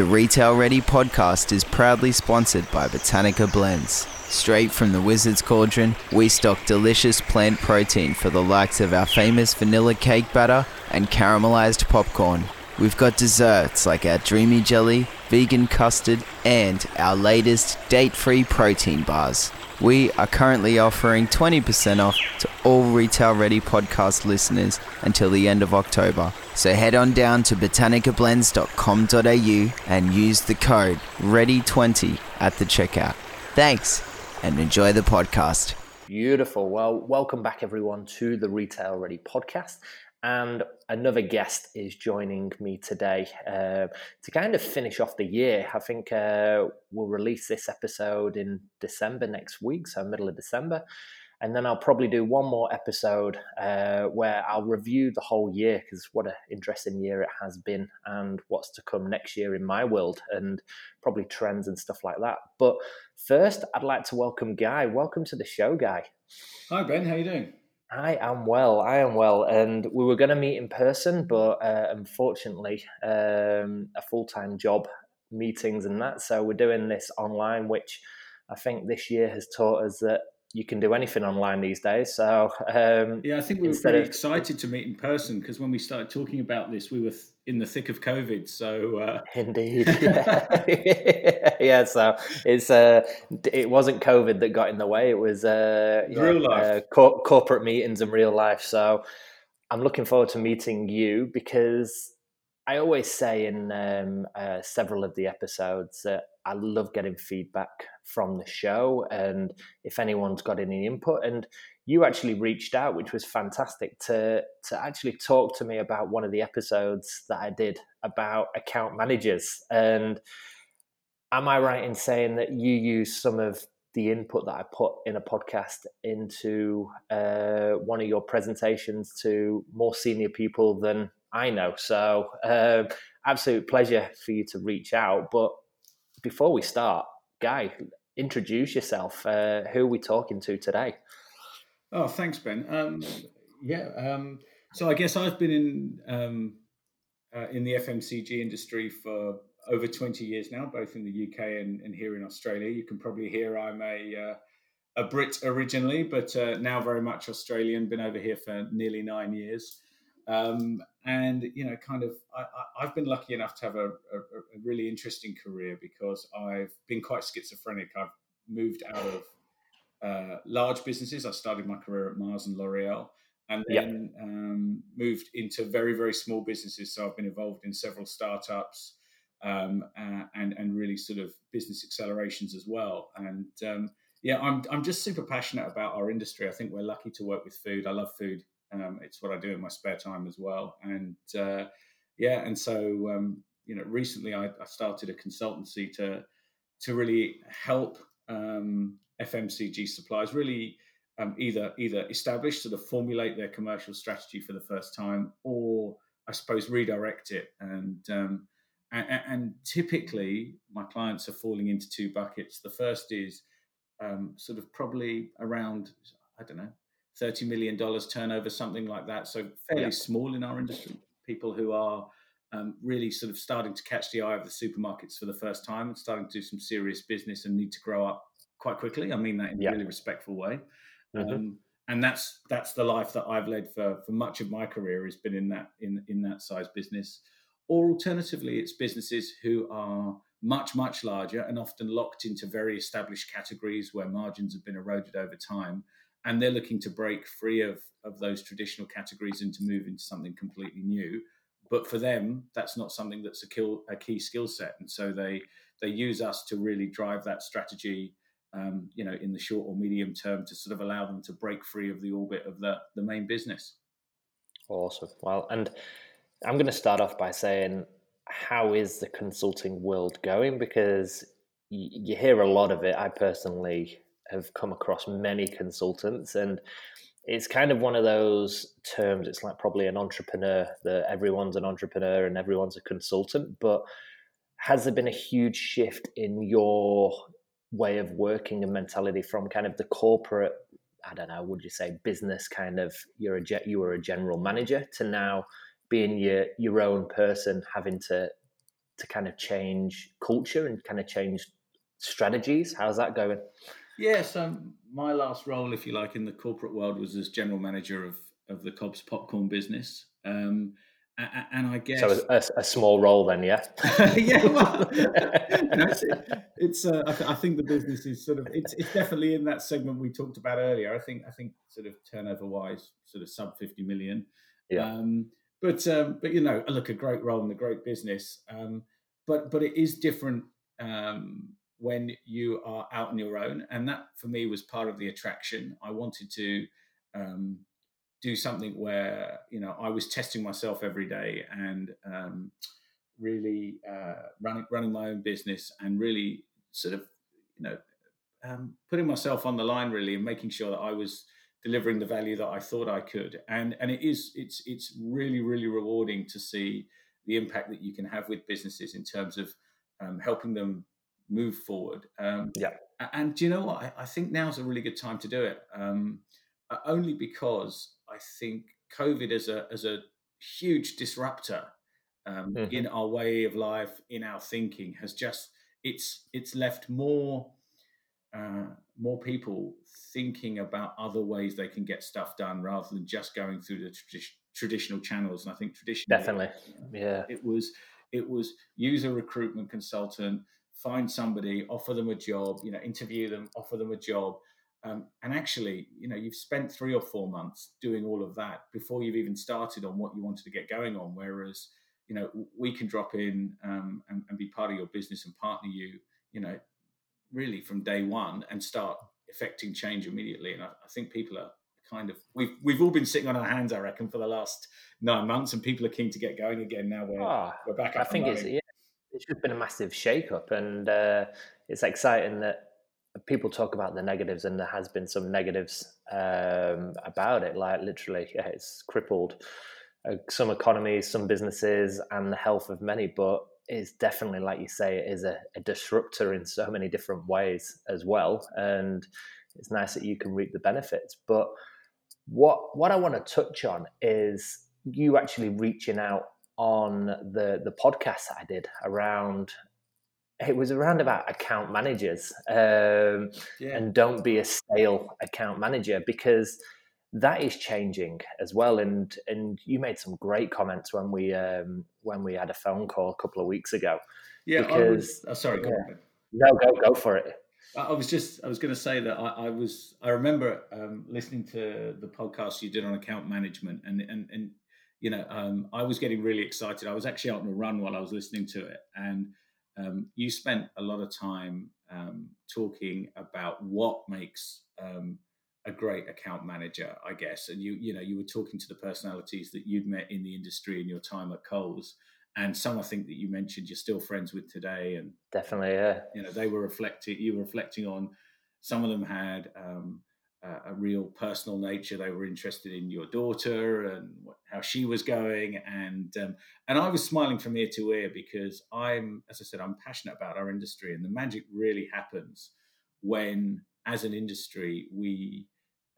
The Retail Ready podcast is proudly sponsored by Botanica Blends. Straight from the Wizard's Cauldron, we stock delicious plant protein for the likes of our famous vanilla cake batter and caramelized popcorn. We've got desserts like our dreamy jelly, vegan custard, and our latest date free protein bars. We are currently offering 20% off to all Retail Ready podcast listeners until the end of October. So head on down to botanicablends.com.au and use the code READY20 at the checkout. Thanks and enjoy the podcast. Beautiful. Well, welcome back everyone to the Retail Ready podcast. And another guest is joining me today uh, to kind of finish off the year. I think uh, we'll release this episode in December next week, so middle of December. And then I'll probably do one more episode uh, where I'll review the whole year because what an interesting year it has been and what's to come next year in my world and probably trends and stuff like that. But first, I'd like to welcome Guy. Welcome to the show, Guy. Hi, Ben. How you doing? I am well. I am well, and we were going to meet in person, but uh, unfortunately, um, a full time job, meetings, and that. So we're doing this online, which I think this year has taught us that you can do anything online these days. So um, yeah, I think we were pretty of, excited to meet in person because when we started talking about this, we were in the thick of COVID. So uh... indeed, yeah. yeah. So it's uh, it wasn't COVID that got in the way. It was uh, real life uh, cor- corporate meetings and real life. So I'm looking forward to meeting you because I always say in um, uh, several of the episodes that I love getting feedback from the show and if anyone's got any input. And you actually reached out, which was fantastic, to to actually talk to me about one of the episodes that I did about account managers. And am I right in saying that you use some of the input that I put in a podcast into uh, one of your presentations to more senior people than I know. So, uh, absolute pleasure for you to reach out. But before we start, Guy, introduce yourself. Uh, who are we talking to today? Oh, thanks, Ben. Um, yeah, um, so I guess I've been in um, uh, in the FMCG industry for over 20 years now, both in the UK and, and here in Australia. You can probably hear I'm a uh, a Brit originally, but uh, now very much Australian. Been over here for nearly nine years. Um, and you know, kind of, I, have been lucky enough to have a, a, a, really interesting career because I've been quite schizophrenic. I've moved out of uh, large businesses. I started my career at Mars and L'Oreal, and then yep. um, moved into very, very small businesses. So I've been involved in several startups um, uh, and and really sort of business accelerations as well. And um, yeah, I'm I'm just super passionate about our industry. I think we're lucky to work with food. I love food. Um, it's what I do in my spare time as well. And uh, yeah, and so um, you know, recently I, I, started a consultancy to to really help um, FMCG suppliers really um, either either establish sort of formulate their commercial strategy for the first time, or I suppose redirect it. And um, and, and, typically, my clients are falling into two buckets. The first is um, sort of probably around I don't know thirty million dollars turnover, something like that. So fairly yeah. small in our industry. People who are um, really sort of starting to catch the eye of the supermarkets for the first time and starting to do some serious business and need to grow up quite quickly. I mean that in yeah. a really respectful way. Mm-hmm. Um, and that's that's the life that I've led for for much of my career has been in that in in that size business. Or alternatively, it's businesses who are much much larger and often locked into very established categories where margins have been eroded over time and they're looking to break free of of those traditional categories and to move into something completely new but for them that's not something that's a, kill, a key skill set. And so they they use us to really drive that strategy um, you know in the short or medium term to sort of allow them to break free of the orbit of the the main business. Awesome. Well and i'm going to start off by saying how is the consulting world going? Because you hear a lot of it. I personally have come across many consultants and it's kind of one of those terms it's like probably an entrepreneur that everyone's an entrepreneur and everyone's a consultant but has there been a huge shift in your way of working and mentality from kind of the corporate i don't know would you say business kind of you're a you were a general manager to now being your your own person having to to kind of change culture and kind of change strategies? How's that going? Yes, um, my last role, if you like, in the corporate world was as general manager of of the Cobs popcorn business. Um, and I guess so a, a, small role then, yeah. yeah, well, it's, it's uh, I, th- I, think the business is sort of it's it's definitely in that segment we talked about earlier. I think I think sort of turnover wise, sort of sub fifty million. Yeah. Um, but um, but you know, look, a great role in the great business. Um, but but it is different um, when you are out on your own, and that for me was part of the attraction. I wanted to um, do something where you know I was testing myself every day and um, really uh, running running my own business and really sort of you know um, putting myself on the line really and making sure that I was delivering the value that I thought I could and and it is it's it's really really rewarding to see the impact that you can have with businesses in terms of um, helping them move forward. Um, yeah. And do you know what? I, I, think now's a really good time to do it. Um, only because I think COVID as a as a huge disruptor um, mm-hmm. in our way of life, in our thinking, has just it's it's left more uh, more people thinking about other ways they can get stuff done rather than just going through the tradi- traditional channels. And I think traditionally, definitely, yeah, it was it was user recruitment consultant, find somebody, offer them a job, you know, interview them, offer them a job, um, and actually, you know, you've spent three or four months doing all of that before you've even started on what you wanted to get going on. Whereas, you know, we can drop in um, and, and, be part of your business and partner you, you know, really from day one and start affecting change immediately. And I, I think people are kind of we've we've all been sitting on our hands, I reckon, for the last nine months, and people are keen to get going again. Now we're oh, we're back. I think it's yeah, it's just been a massive shake up, and uh, it's exciting that people talk about the negatives, and there has been some negatives um, about it. Like literally, yeah, it's crippled uh, some economies, some businesses, and the health of many. But it's definitely, like you say, it is a, a disruptor in so many different ways as well. And it's nice that you can reap the benefits. But what what I want to touch on is you actually reaching out on the the podcast that I did around it was around about account managers um, yeah. and don't be a stale account manager because that is changing as well. And and you made some great comments when we um, when we had a phone call a couple of weeks ago. Yeah because was, oh, sorry go yeah. no go go for it. I was just I was going to say that I, I was I remember um, listening to the podcast you did on account management and and and you know um, I was getting really excited I was actually out on a run while I was listening to it and um, you spent a lot of time um, talking about what makes um, a great account manager, I guess. And you, you know, you were talking to the personalities that you'd met in the industry in your time at Coles, and some I think that you mentioned you're still friends with today. And definitely, yeah, you know, they were reflecting. You were reflecting on. Some of them had um, a real personal nature. They were interested in your daughter and how she was going, and um, and I was smiling from ear to ear because I'm, as I said, I'm passionate about our industry, and the magic really happens when, as an industry, we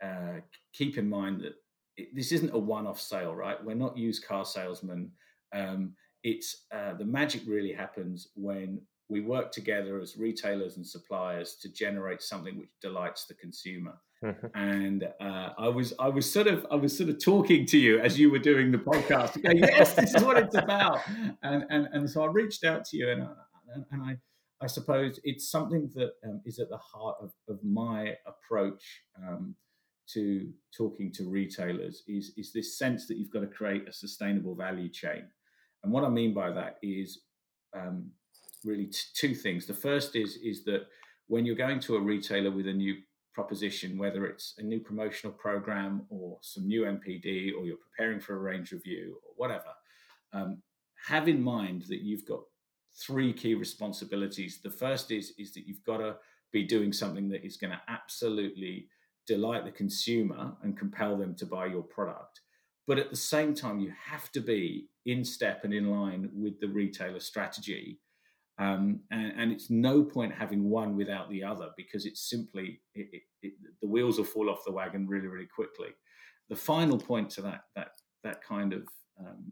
uh, keep in mind that it, this isn't a one-off sale, right? We're not used car salesmen. Um, it's uh, the magic really happens when we work together as retailers and suppliers to generate something which delights the consumer. Mm-hmm. and uh, I was I was sort of I was sort of talking to you as you were doing the podcast. Go, yes, this is what it's about. And and and so I reached out to you, and and, and I I suppose it's something that um, is at the heart of, of my approach um, to talking to retailers is is this sense that you've got to create a sustainable value chain. And what I mean by that is um, really t- two things. The first is is that when you're going to a retailer with a new proposition, whether it's a new promotional program or some new NPD or you're preparing for a range review or whatever, um, have in mind that you've got three key responsibilities. The first is is that you've got to be doing something that is going to absolutely delight the consumer and compel them to buy your product. But at the same time, you have to be in step and in line with the retailer strategy um, and, and, it's no point having one without the other because it's simply it, it, it, the wheels will fall off the wagon really, really quickly. The final point to that that that kind of um,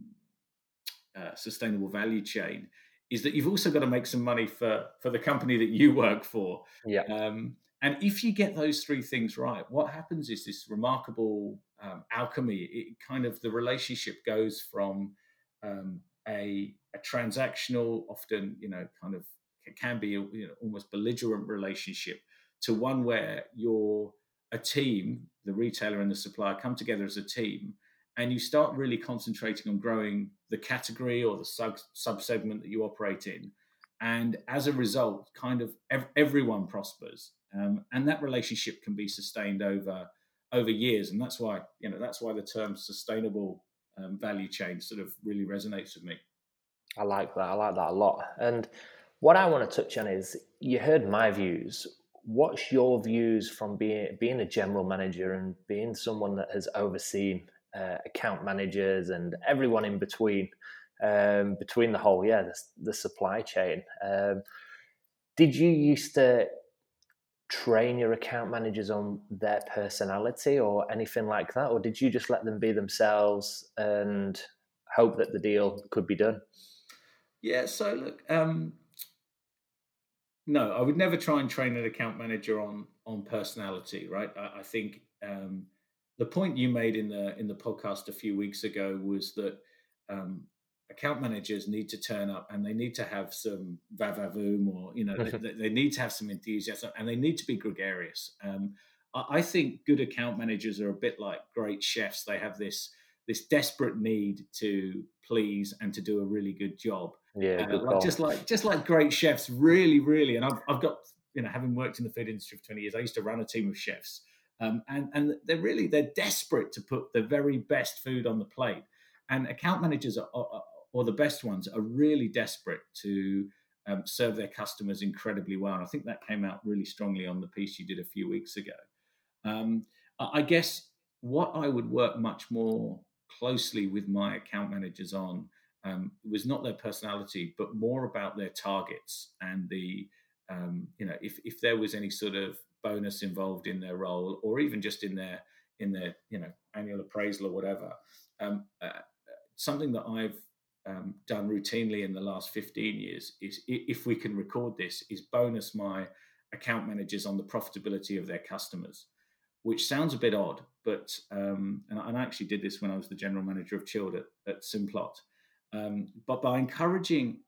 uh, sustainable value chain is that you've also got to make some money for for the company that you work for. Yeah. Um, and if you get those three things right, what happens is this remarkable um, alchemy. It kind of the relationship goes from um, a, a transactional, often you know, kind of can be you know, almost belligerent relationship to one where you're a team, the retailer and the supplier come together as a team, and you start really concentrating on growing the category or the sub segment that you operate in, and as a result, kind of ev- everyone prospers, um, and that relationship can be sustained over over years, and that's why you know that's why the term sustainable um, value chain sort of really resonates with me. I like that. I like that a lot. And what I want to touch on is you heard my views. What's your views from being being a general manager and being someone that has overseen uh, account managers and everyone in between, um, between the whole yeah the, the supply chain? Um, did you used to train your account managers on their personality or anything like that, or did you just let them be themselves and hope that the deal could be done? Yeah. So look, um, no, I would never try and train an account manager on on personality. Right. I, I think um, the point you made in the in the podcast a few weeks ago was that um, account managers need to turn up and they need to have some vavavoom or you know they, they, need to have some enthusiasm and they need to be gregarious. Um, I, I think good account managers are a bit like great chefs. They have this this desperate need to please and to do a really good job. Yeah, uh, like, just like just like great chefs, really, really. And I've I've got you know having worked in the food industry for twenty years, I used to run a team of chefs, um, and and they're really they're desperate to put the very best food on the plate. And account managers are, are or the best ones are really desperate to um, serve their customers incredibly well. And I think that came out really strongly on the piece you did a few weeks ago. Um, I guess what I would work much more closely with my account managers on um, was not their personality, but more about their targets and the, um, you know, if, if there was any sort of bonus involved in their role or even just in their, in their, you know, annual appraisal or whatever. Um, uh, something that I've um, done routinely in the last 15 years is if we can record this is bonus my account managers on the profitability of their customers which sounds a bit odd but um, and, I, actually did this when i was the general manager of chilled at, at simplot um, but by encouraging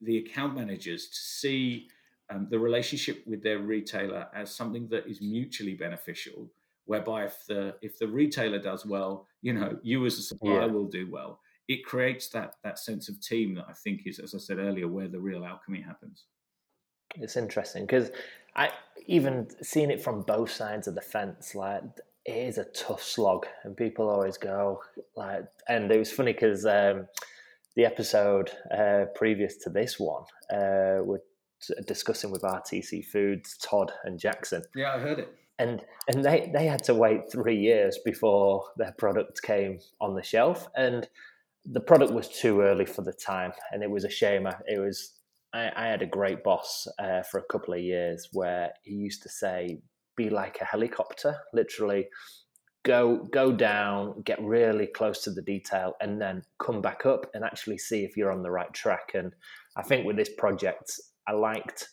the account managers to see um, the relationship with their retailer as something that is mutually beneficial whereby if the if the retailer does well you know you as a supplier yeah. will do well it creates that that sense of team that I think is, as I said earlier, where the real alchemy happens. It's interesting because I even seeing it from both sides of the fence, like it is a tough slog, and people always go like, and it was funny because um, the episode uh, previous to this one, uh, we're discussing with RTC Foods, Todd and Jackson. Yeah, I heard it and and they they had to wait three years before their product came on the shelf and the product was too early for the time, and it was a shame. It was I, I had a great boss uh, for a couple of years where he used to say, "Be like a helicopter," literally. Go go down, get really close to the detail, and then come back up and actually see if you're on the right track. And I think with this project, I liked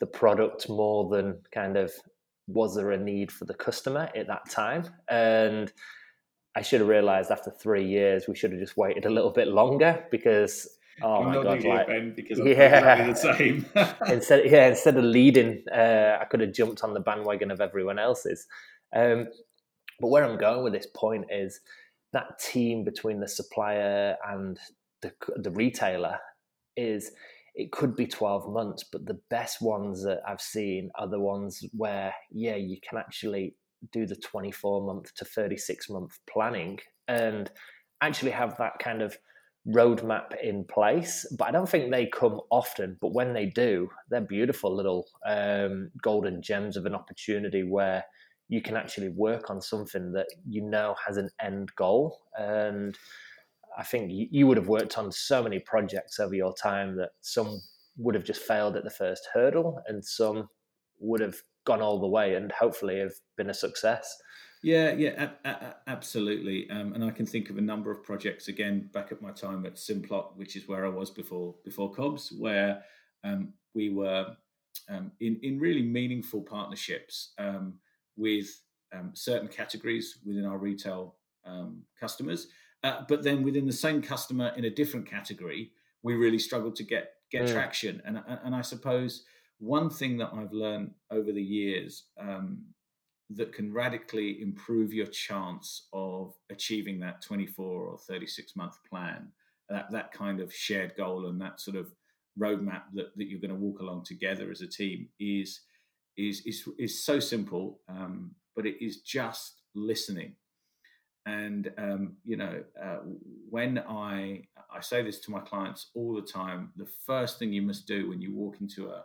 the product more than kind of was there a need for the customer at that time, and I should have realized after three years we should have just waited a little bit longer because oh I'm my god, like, ben, because I'm yeah, the same. instead, yeah, instead of leading, uh, I could have jumped on the bandwagon of everyone else's. Um, but where I'm going with this point is that team between the supplier and the, the retailer is it could be 12 months, but the best ones that I've seen are the ones where, yeah, you can actually do the 24 month to 36 month planning and actually have that kind of roadmap in place. But I don't think they come often. But when they do, they're beautiful little um, golden gems of an opportunity where you can actually work on something that you know has an end goal. And I think you would have worked on so many projects over your time that some would have just failed at the first hurdle and some would have gone all the way and hopefully have been a success. Yeah, yeah, a- a- absolutely. Um, and I can think of a number of projects again back at my time at Simplot, which is where I was before before Cobs, where um, we were um, in in really meaningful partnerships um, with um, certain categories within our retail um, customers, uh, but then within the same customer in a different category, we really struggled to get get mm. traction. And and I suppose one thing that I've learned over the years um, that can radically improve your chance of achieving that 24 or 36 month plan, that, that kind of shared goal and that sort of roadmap that, that you're going to walk along together as a team is is is, is so simple, um, but it is just listening. And um, you know, uh, when I I say this to my clients all the time, the first thing you must do when you walk into a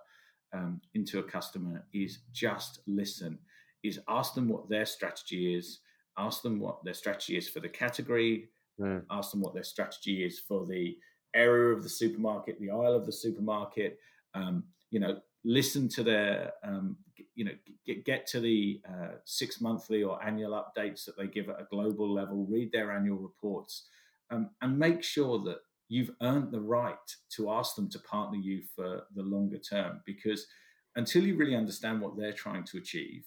um, into a customer is just listen. Is ask them what their strategy is. Ask them what their strategy is for the category. Mm. Ask them what their strategy is for the area of the supermarket, the aisle of the supermarket. Um, you know, listen to their, um, you know, get, get to the uh, six monthly or annual updates that they give at a global level. Read their annual reports, um, and make sure that you've earned the right to ask them to partner you for the longer term because until you really understand what they're trying to achieve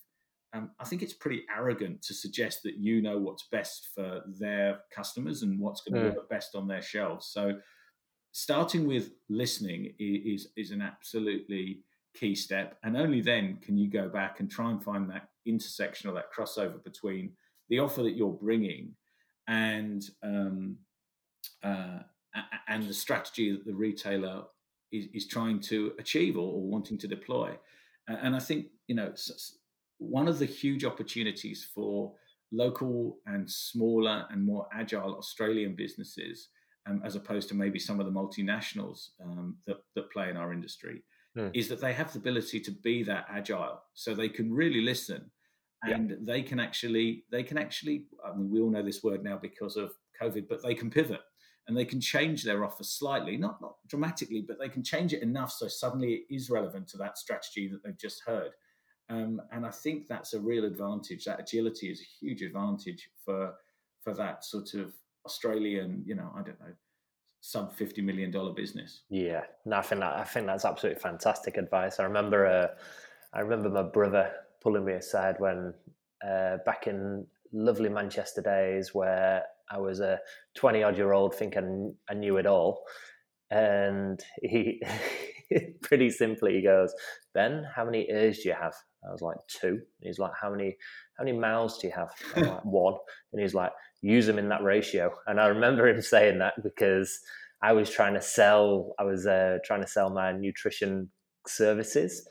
um, i think it's pretty arrogant to suggest that you know what's best for their customers and what's going to mm. work best on their shelves so starting with listening is is an absolutely key step and only then can you go back and try and find that intersection or that crossover between the offer that you're bringing and um, uh, and the strategy that the retailer is, is trying to achieve or, or, wanting to deploy. And I think you know one of the huge opportunities for local and smaller and more agile Australian businesses, um, as opposed to maybe some of the multinationals um, that, that play in our industry, mm. is that they have the ability to be that agile, so they can really listen, and yeah. they can actually they can actually. I mean, we all know this word now because of COVID, but they can pivot and they can change their offer slightly, not not dramatically, but they can change it enough so suddenly it is relevant to that strategy that they've just heard. Um, and I think that's a real advantage. That agility is a huge advantage for for that sort of Australian, you know, I don't know, sub fifty million dollar business. Yeah, no, I think that I think that's absolutely fantastic advice. I remember, uh, I remember my brother pulling me aside when uh, back in lovely Manchester days where I was a 20 odd year old thinking I knew it all. And he pretty simply he goes, Ben, how many ears do you have? I was like, two. And he's like, how many how many mouths do you have? I'm like, one. And he's like, use them in that ratio. And I remember him saying that because I was trying to sell, I was uh, trying to sell my nutrition services.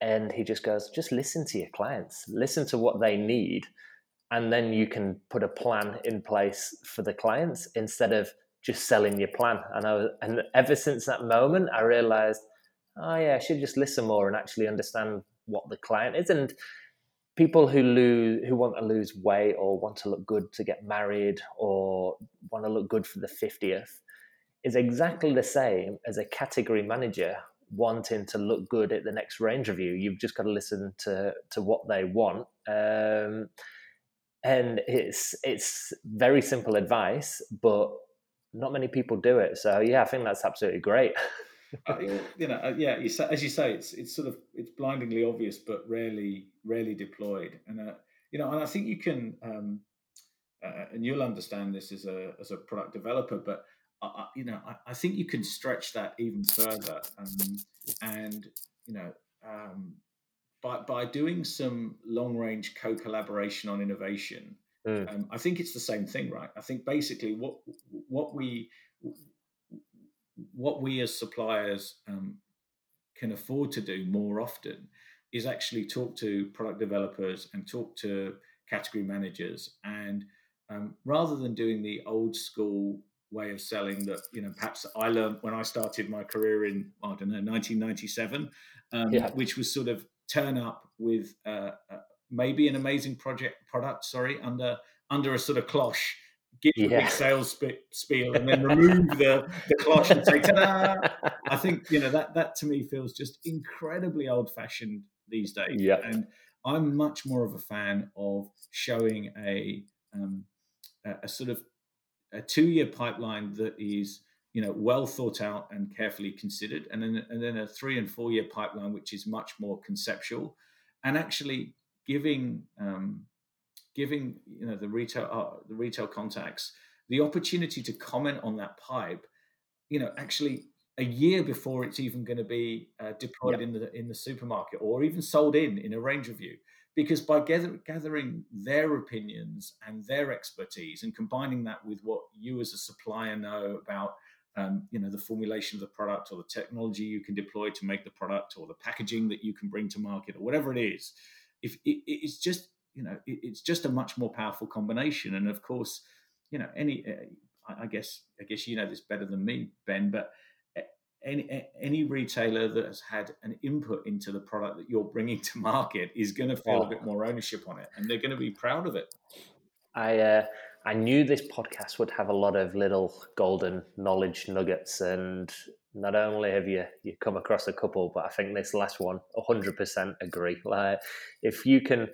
And he just goes, just listen to your clients, listen to what they need and then you can put a plan in place for the clients instead of just selling your plan. And I was, and ever since that moment, I realized, oh yeah, I should just listen more and actually understand what the client is. And people who lose, who want to lose weight or want to look good to get married or want to look good for the fiftieth, is exactly the same as a category manager wanting to look good at the next range review. You've just got to listen to to what they want. Um, and it's it's very simple advice, but not many people do it. So yeah, I think that's absolutely great. uh, you know, uh, yeah, as you say, it's it's sort of it's blindingly obvious, but rarely rarely deployed. And uh, you know, and I think you can, um, uh, and you'll understand this as a as a product developer, but uh, you know, I, I, think you can stretch that even further. Um, and you know, um, by by doing some long range co collaboration on innovation, mm. um, I think it's the same thing, right? I think basically what what we what we as suppliers um, can afford to do more often is actually talk to product developers and talk to category managers and um, rather than doing the old school way of selling that you know perhaps I learned when I started my career in I don't know 1997, um, yeah. which was sort of turn up with uh, uh, maybe an amazing project product, sorry, under under a sort of cloche, give yeah. a big sales sp- spiel, and then remove the, the cloche and say ta-da. I think you know that that to me feels just incredibly old fashioned these days. Yeah. And I'm much more of a fan of showing a um, a, a sort of a two year pipeline that is you know well thought out and carefully considered, and then and then a three and four year pipeline which is much more conceptual, and actually giving um, giving you know the retail uh, the retail contacts the opportunity to comment on that pipe, you know, actually a year before it's even going to be uh, deployed yep. in the in the supermarket or even sold in in a range review because by gather, gathering their opinions and their expertise and combining that with what you as a supplier know about um, you know the formulation of the product or the technology you can deploy to make the product or the packaging that you can bring to market or whatever it is if it, it's just you know it, it's just a much more powerful combination and of course you know any uh, i guess i guess you know this better than me ben but any any retailer that has had an input into the product that you're bringing to market is going to feel oh. a bit more ownership on it, and they're going to be proud of it. I uh, I knew this podcast would have a lot of little golden knowledge nuggets, and not only have you you come across a couple, but I think this last one, one, hundred percent agree. Like if you can.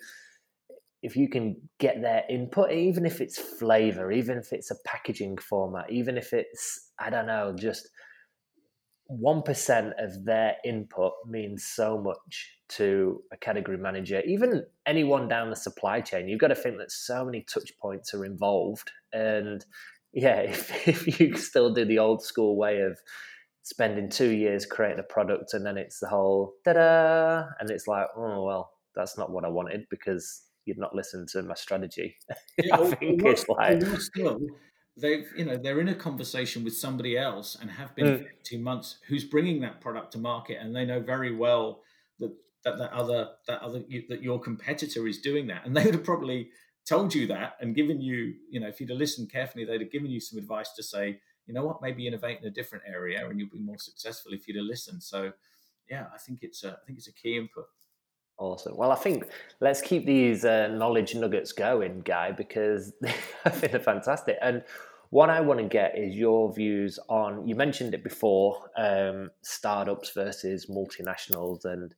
If you can get their input, even if it's flavor, even if it's a packaging format, even if it's I don't know, just 1% of their input means so much to a category manager, even anyone down the supply chain. You've got to think that so many touch points are involved. And yeah, if, if you still do the old school way of spending two years creating a product and then it's the whole da da, and it's like, oh, well, that's not what I wanted because you've not listened to my strategy. Yeah, I think it's like they've you know they're in a conversation with somebody else and have been mm. for 18 months who's bringing that product to market and they know very well that that, that other that other that your competitor is doing that and they would have probably told you that and given you you know if you'd have listened carefully they'd have given you some advice to say you know what maybe innovate in a different area and you'll be more successful if you'd have listened so yeah i think it's a, i think it's a key input Awesome. Well, I think let's keep these uh, knowledge nuggets going, Guy, because I think they're fantastic. And what I want to get is your views on. You mentioned it before, um, startups versus multinationals, and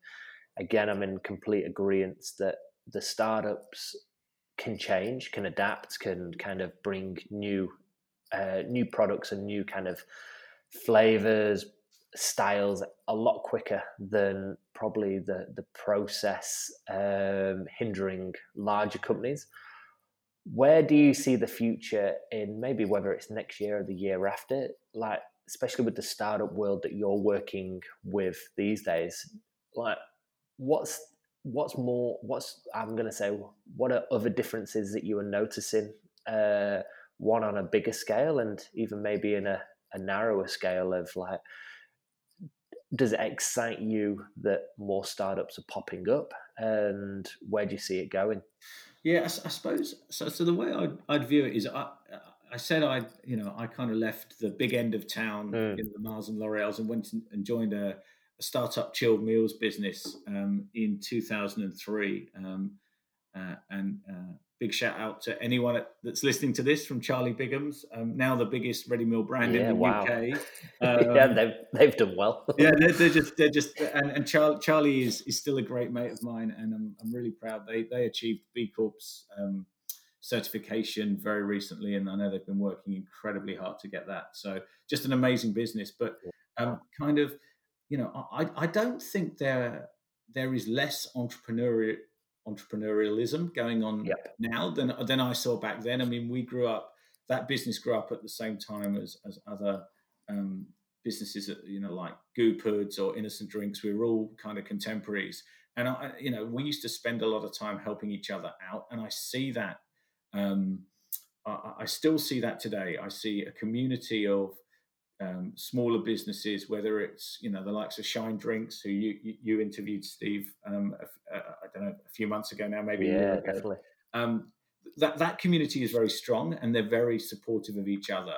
again, I'm in complete agreement that the startups can change, can adapt, can kind of bring new, uh, new products and new kind of flavors, styles a lot quicker than probably the the process um, hindering larger companies. Where do you see the future in maybe whether it's next year or the year after? Like especially with the startup world that you're working with these days, like what's what's more what's I'm going to say what are other differences that you are noticing? Uh, one on a bigger scale and even maybe in a, a narrower scale of like does it excite you that more startups are popping up and where do you see it going yeah i, I suppose so so the way I'd, I'd, view it is i i said i you know i kind of left the big end of town mm. in the mars and l'oreals and went and joined a, a startup chilled meals business um, in 2003 um, uh, and uh, big shout out to anyone that's listening to this from Charlie Bigham's, um, now the biggest ready meal brand yeah, in the wow. UK. Um, yeah, they've they've done well. yeah, they're, they're, just they're just and, and Charlie, Charlie is is still a great mate of mine, and I'm I'm really proud they they achieved B Corp's um, certification very recently, and I know they've been working incredibly hard to get that. So just an amazing business, but um, kind of you know I I don't think there there is less entrepreneurial entrepreneurialism going on yep. now than than I saw back then. I mean, we grew up that business grew up at the same time as as other um, businesses, you know, like Goopoods or Innocent Drinks. We were all kind of contemporaries, and I, you know, we used to spend a lot of time helping each other out, and I see that. Um, I, I still see that today. I see a community of um, smaller businesses, whether it's you know the likes of Shine Drinks, who you you, you interviewed Steve, um, a, a, I don't know, a few months ago now, maybe. Yeah, definitely. Um, that that community is very strong, and they're very supportive of each other.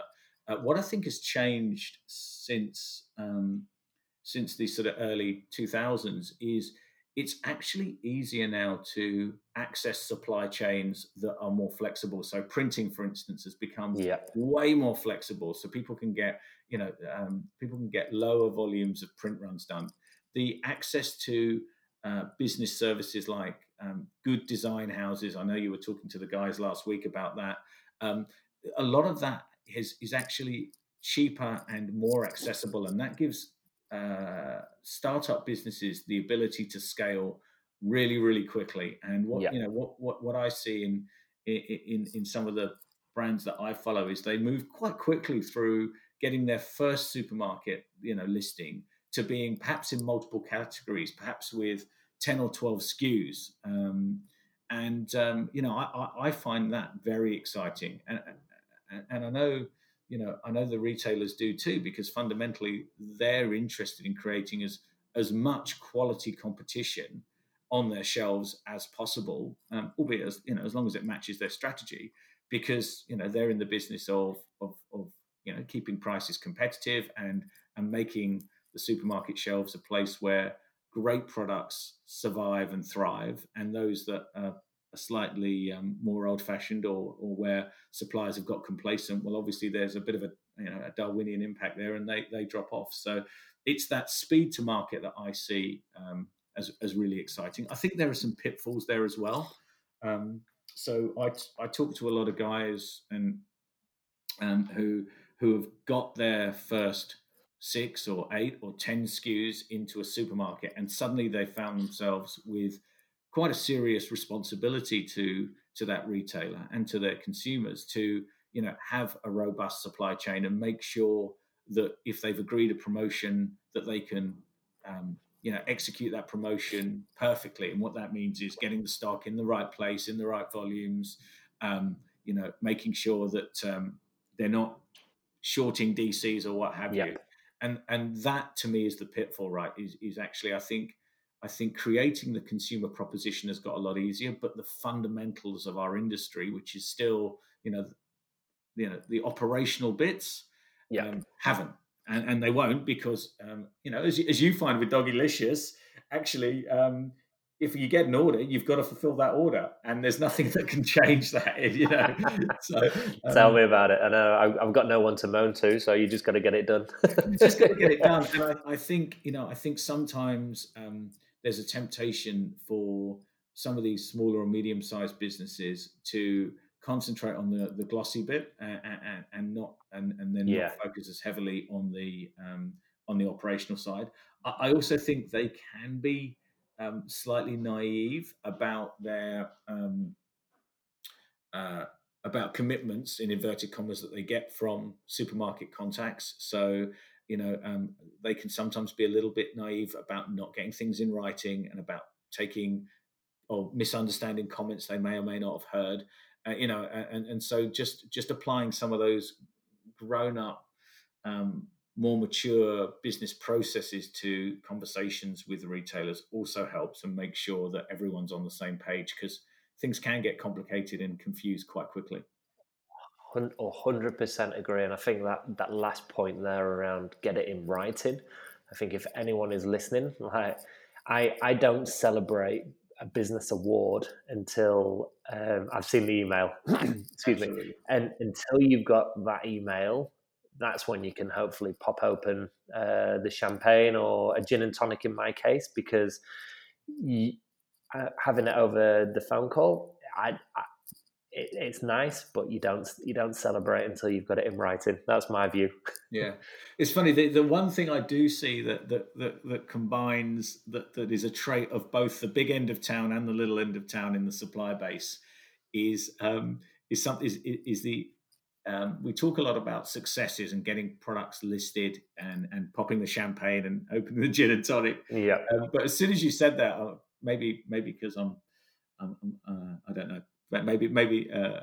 Uh, what I think has changed since um, since the sort of early two thousands is it's actually easier now to access supply chains that are more flexible. So printing, for instance, has become yeah. way more flexible. So people can get, you know, um, people can get lower volumes of print runs done. The access to uh, business services like um, good design houses. I know you were talking to the guys last week about that. Um, a lot of that is is actually cheaper and more accessible, and that gives uh, startup businesses the ability to scale really, really quickly. And what yeah. you know, what what what I see in in in some of the brands that I follow is they move quite quickly through getting their first supermarket, you know, listing to being perhaps in multiple categories, perhaps with ten or twelve SKUs. Um, and um, you know, I, I, find that very exciting, and and I know you know I know the retailers do too because fundamentally they're interested in creating as as much quality competition on their shelves as possible, um, albeit as you know as long as it matches their strategy, because you know they're in the business of of, of you know keeping prices competitive and and making the supermarket shelves a place where great products survive and thrive, and those that are slightly um, more old-fashioned or or where suppliers have got complacent, well, obviously there's a bit of a you know a Darwinian impact there, and they they drop off. So it's that speed to market that I see um, as, as really exciting. I think there are some pitfalls there as well. Um, so I, I talk to a lot of guys and um, who who have got their first six or eight or ten SKUs into a supermarket, and suddenly they found themselves with quite a serious responsibility to to that retailer and to their consumers to you know have a robust supply chain and make sure that if they've agreed a promotion that they can um, you know execute that promotion perfectly. And what that means is getting the stock in the right place in the right volumes um, you know making sure that um, they're not shorting dcs or what have you and and that to me is the pitfall right is, is actually i think i think creating the consumer proposition has got a lot easier but the fundamentals of our industry which is still you know you know the operational bits yeah. Um, haven't and, and they won't because um, you know as, as you find with Doggylicious, actually. Um, if you get an order, you've got to fulfill that order, and there's nothing that can change that. You know, so um, tell me about it. I know I've got no one to moan to, so you just got to get it done. just got to get it done. And I, I, think you know, I think sometimes um, there's a temptation for some of these smaller or medium-sized businesses to concentrate on the the glossy bit and, and, and not and, and then yeah. not focus as heavily on the um, on the operational side. I, I also think they can be um, slightly naive about their um, uh, about commitments in inverted commas that they get from supermarket contacts. So you know um, they can sometimes be a little bit naive about not getting things in writing and about taking or misunderstanding comments they may or may not have heard uh, you know, and and so just just applying some of those grown up, um, more mature business processes to conversations with retailers also helps and makes sure that everyone's on the same page because things can get complicated and confused quite quickly. hundred percent agree, and I think that that last point there around get it in writing. I think if anyone is listening, like I I don't celebrate a business award until um, I've seen the email. Excuse Absolutely. me. And until you've got that email, that's when you can hopefully pop open uh, the champagne or a gin and tonic in my case, because you, uh, having it over the phone call, I, I it, it's nice, but you don't you don't celebrate until you've got it in writing. That's my view. yeah, it's funny. The, the one thing I do see that that that, that combines that that is a trait of both the big end of town and the little end of town in the supply base is um, is something is, is the um, we talk a lot about successes and getting products listed and and popping the champagne and opening the gin and tonic. Yeah. Um, but as soon as you said that, uh, maybe maybe because I'm, I'm uh, I don't know maybe maybe uh,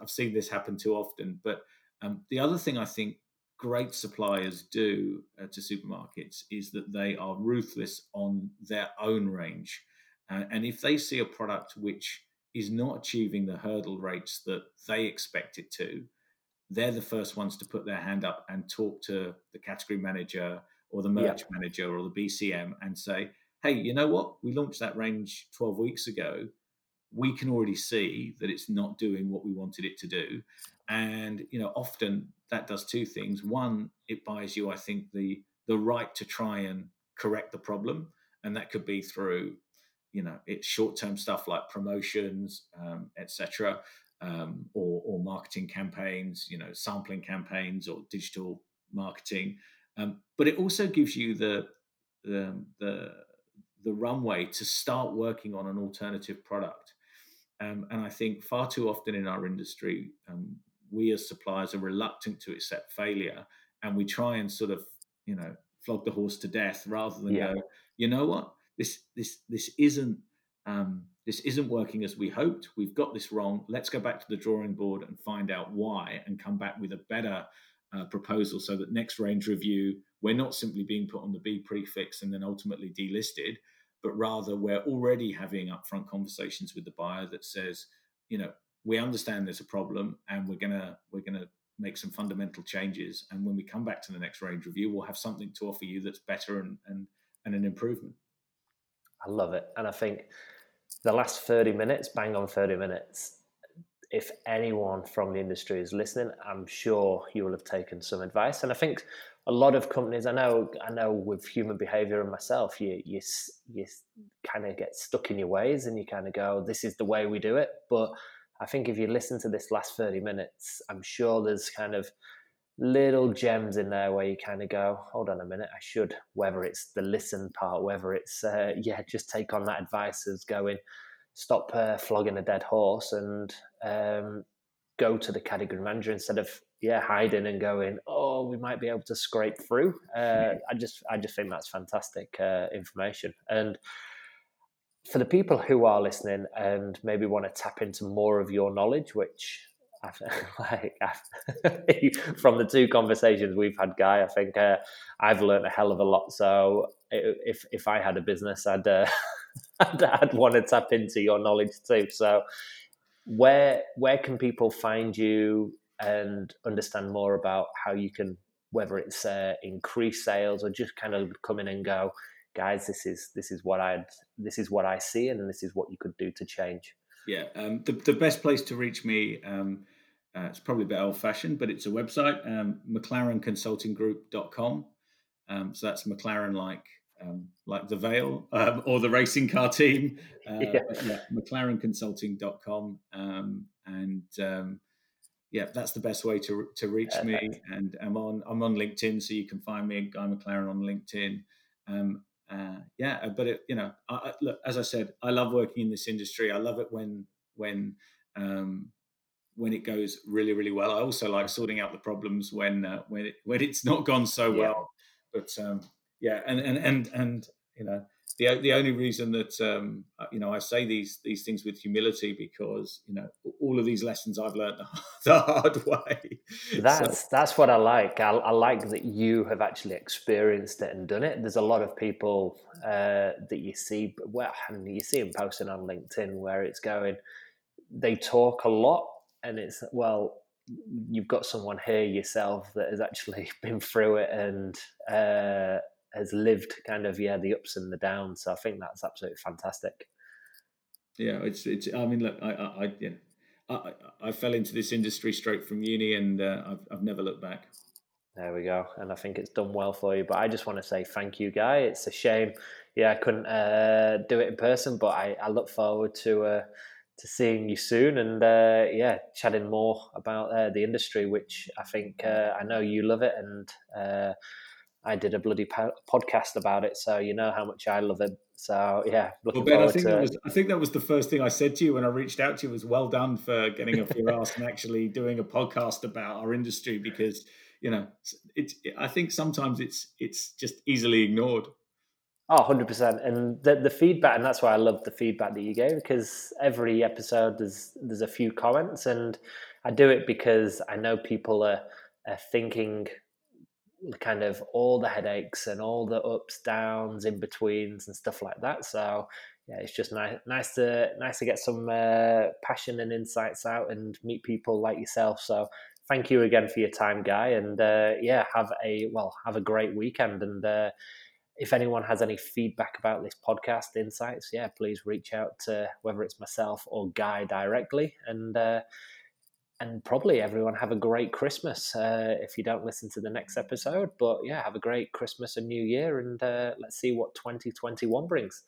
I've seen this happen too often. But um, the other thing I think great suppliers do uh, to supermarkets is that they are ruthless on their own range, uh, and if they see a product which is not achieving the hurdle rates that they expect it to, they're the first ones to put their hand up and talk to the category manager or the merch yeah. manager or the BCM and say, hey, you know what? We launched that range 12 weeks ago we can already see that it's not doing what we wanted it to do and you know often that does two things one it buys you i think the the right to try and correct the problem and that could be through you know it's short term stuff like promotions, um, etc., um, or, or marketing campaigns, you know, sampling campaigns or digital marketing. Um, but it also gives you the the, the the runway to start working on an alternative product. Um, and I think far too often in our industry, um, we as suppliers are reluctant to accept failure, and we try and sort of, you know, flog the horse to death rather than yeah. go, you know what, this this this isn't um, this isn't working as we hoped. We've got this wrong. Let's go back to the drawing board and find out why, and come back with a better uh, proposal so that next range review we're not simply being put on the B prefix and then ultimately delisted, but rather we're already having upfront conversations with the buyer that says, you know, we understand there's a problem and we're gonna we're gonna make some fundamental changes. And when we come back to the next range review, we'll have something to offer you that's better and and, and an improvement. I love it. And I think the last 30 minutes, bang on 30 minutes, if anyone from the industry is listening, I'm sure you will have taken some advice. And I think a lot of companies, I know, I know with human behavior and myself, you you you kind of get stuck in your ways and you kind of go, oh, "This is the way we do it." But I think if you listen to this last thirty minutes, I'm sure there's kind of little gems in there where you kind of go, "Hold on a minute, I should." Whether it's the listen part, whether it's uh, yeah, just take on that advice as going, stop uh, flogging a dead horse and um, go to the category manager instead of yeah hiding and going oh we might be able to scrape through uh, i just i just think that's fantastic uh, information and for the people who are listening and maybe want to tap into more of your knowledge which like from the two conversations we've had guy i think uh, i've learned a hell of a lot. So if if i had a business i'd uh, I'd, I'd want to tap into your knowledge too. So where where can people find you and understand more about how you can whether it's uh, increase sales or just kind of come in and go guys this is this is what i this is what i see and this is what you could do to change yeah um, the, the best place to reach me um, uh, it's probably a bit old fashioned but it's a website um, mclarenconsultinggroup.com um, so that's mclaren like um, like the Vale um, or the racing car team. Uh, yeah. yeah, McLarenConsulting.com. Um, and um, yeah, that's the best way to to reach me. And I'm on I'm on LinkedIn, so you can find me, and Guy McLaren, on LinkedIn. Um, uh, yeah, uh, but it, you know, I, look as I said, I love working in this industry. I love it when when um, when it goes really really well. I also like sorting out the problems when uh, when it, when it's not gone so yeah. well. But um, yeah, and and and and you know the the only reason that um, you know I say these these things with humility because you know all of these lessons I've learned the hard way. That's so. that's what I like. I, I, like that you have actually experienced it and done it. There's a lot of people uh, that you see, well, and you see them posting on LinkedIn where it's going. They talk a lot, and it's well, you've got someone here yourself that has actually been through it and. Uh, has lived kind of yeah the ups and the downs. So I think that's absolutely fantastic. Yeah, it's it's. I mean, look, I I, I yeah, I, I fell into this industry straight from uni, and uh, I've I've never looked back. There we go, and I think it's done well for you. But I just want to say thank you, Guy. It's a shame, yeah, I couldn't uh, do it in person, but I, I look forward to uh, to seeing you soon, and uh, yeah, chatting more about uh, the industry, which I think uh, I know you love it, and I did a bloody po- podcast about it, so you know how much I love it. So yeah, looking well, ben, forward I think to. That was, I think that was the first thing I said to you when I reached out to you. Was well done for getting off your ass and actually doing a podcast about our industry because you know it's. I think sometimes it's it's just easily ignored. Oh, 100%. And the, the feedback, and that's why I love the feedback that you gave because every episode there's there's a few comments, and I do it because I know people are, are thinking kind of all the headaches and all the ups, downs, in betweens, and stuff like that. So yeah, it's just nice, nice to nice to get some uh, passion and insights out and meet people like yourself. So thank you again for your time, Guy, and uh, yeah, have a well, have a great weekend. And uh, if anyone has any feedback about this podcast, insights, yeah, please reach out to whether it's myself or Guy directly, and uh, and probably everyone have a great Christmas uh, if you don't listen to the next episode. But yeah, have a great Christmas and New Year, and uh, let's see what 2021 brings.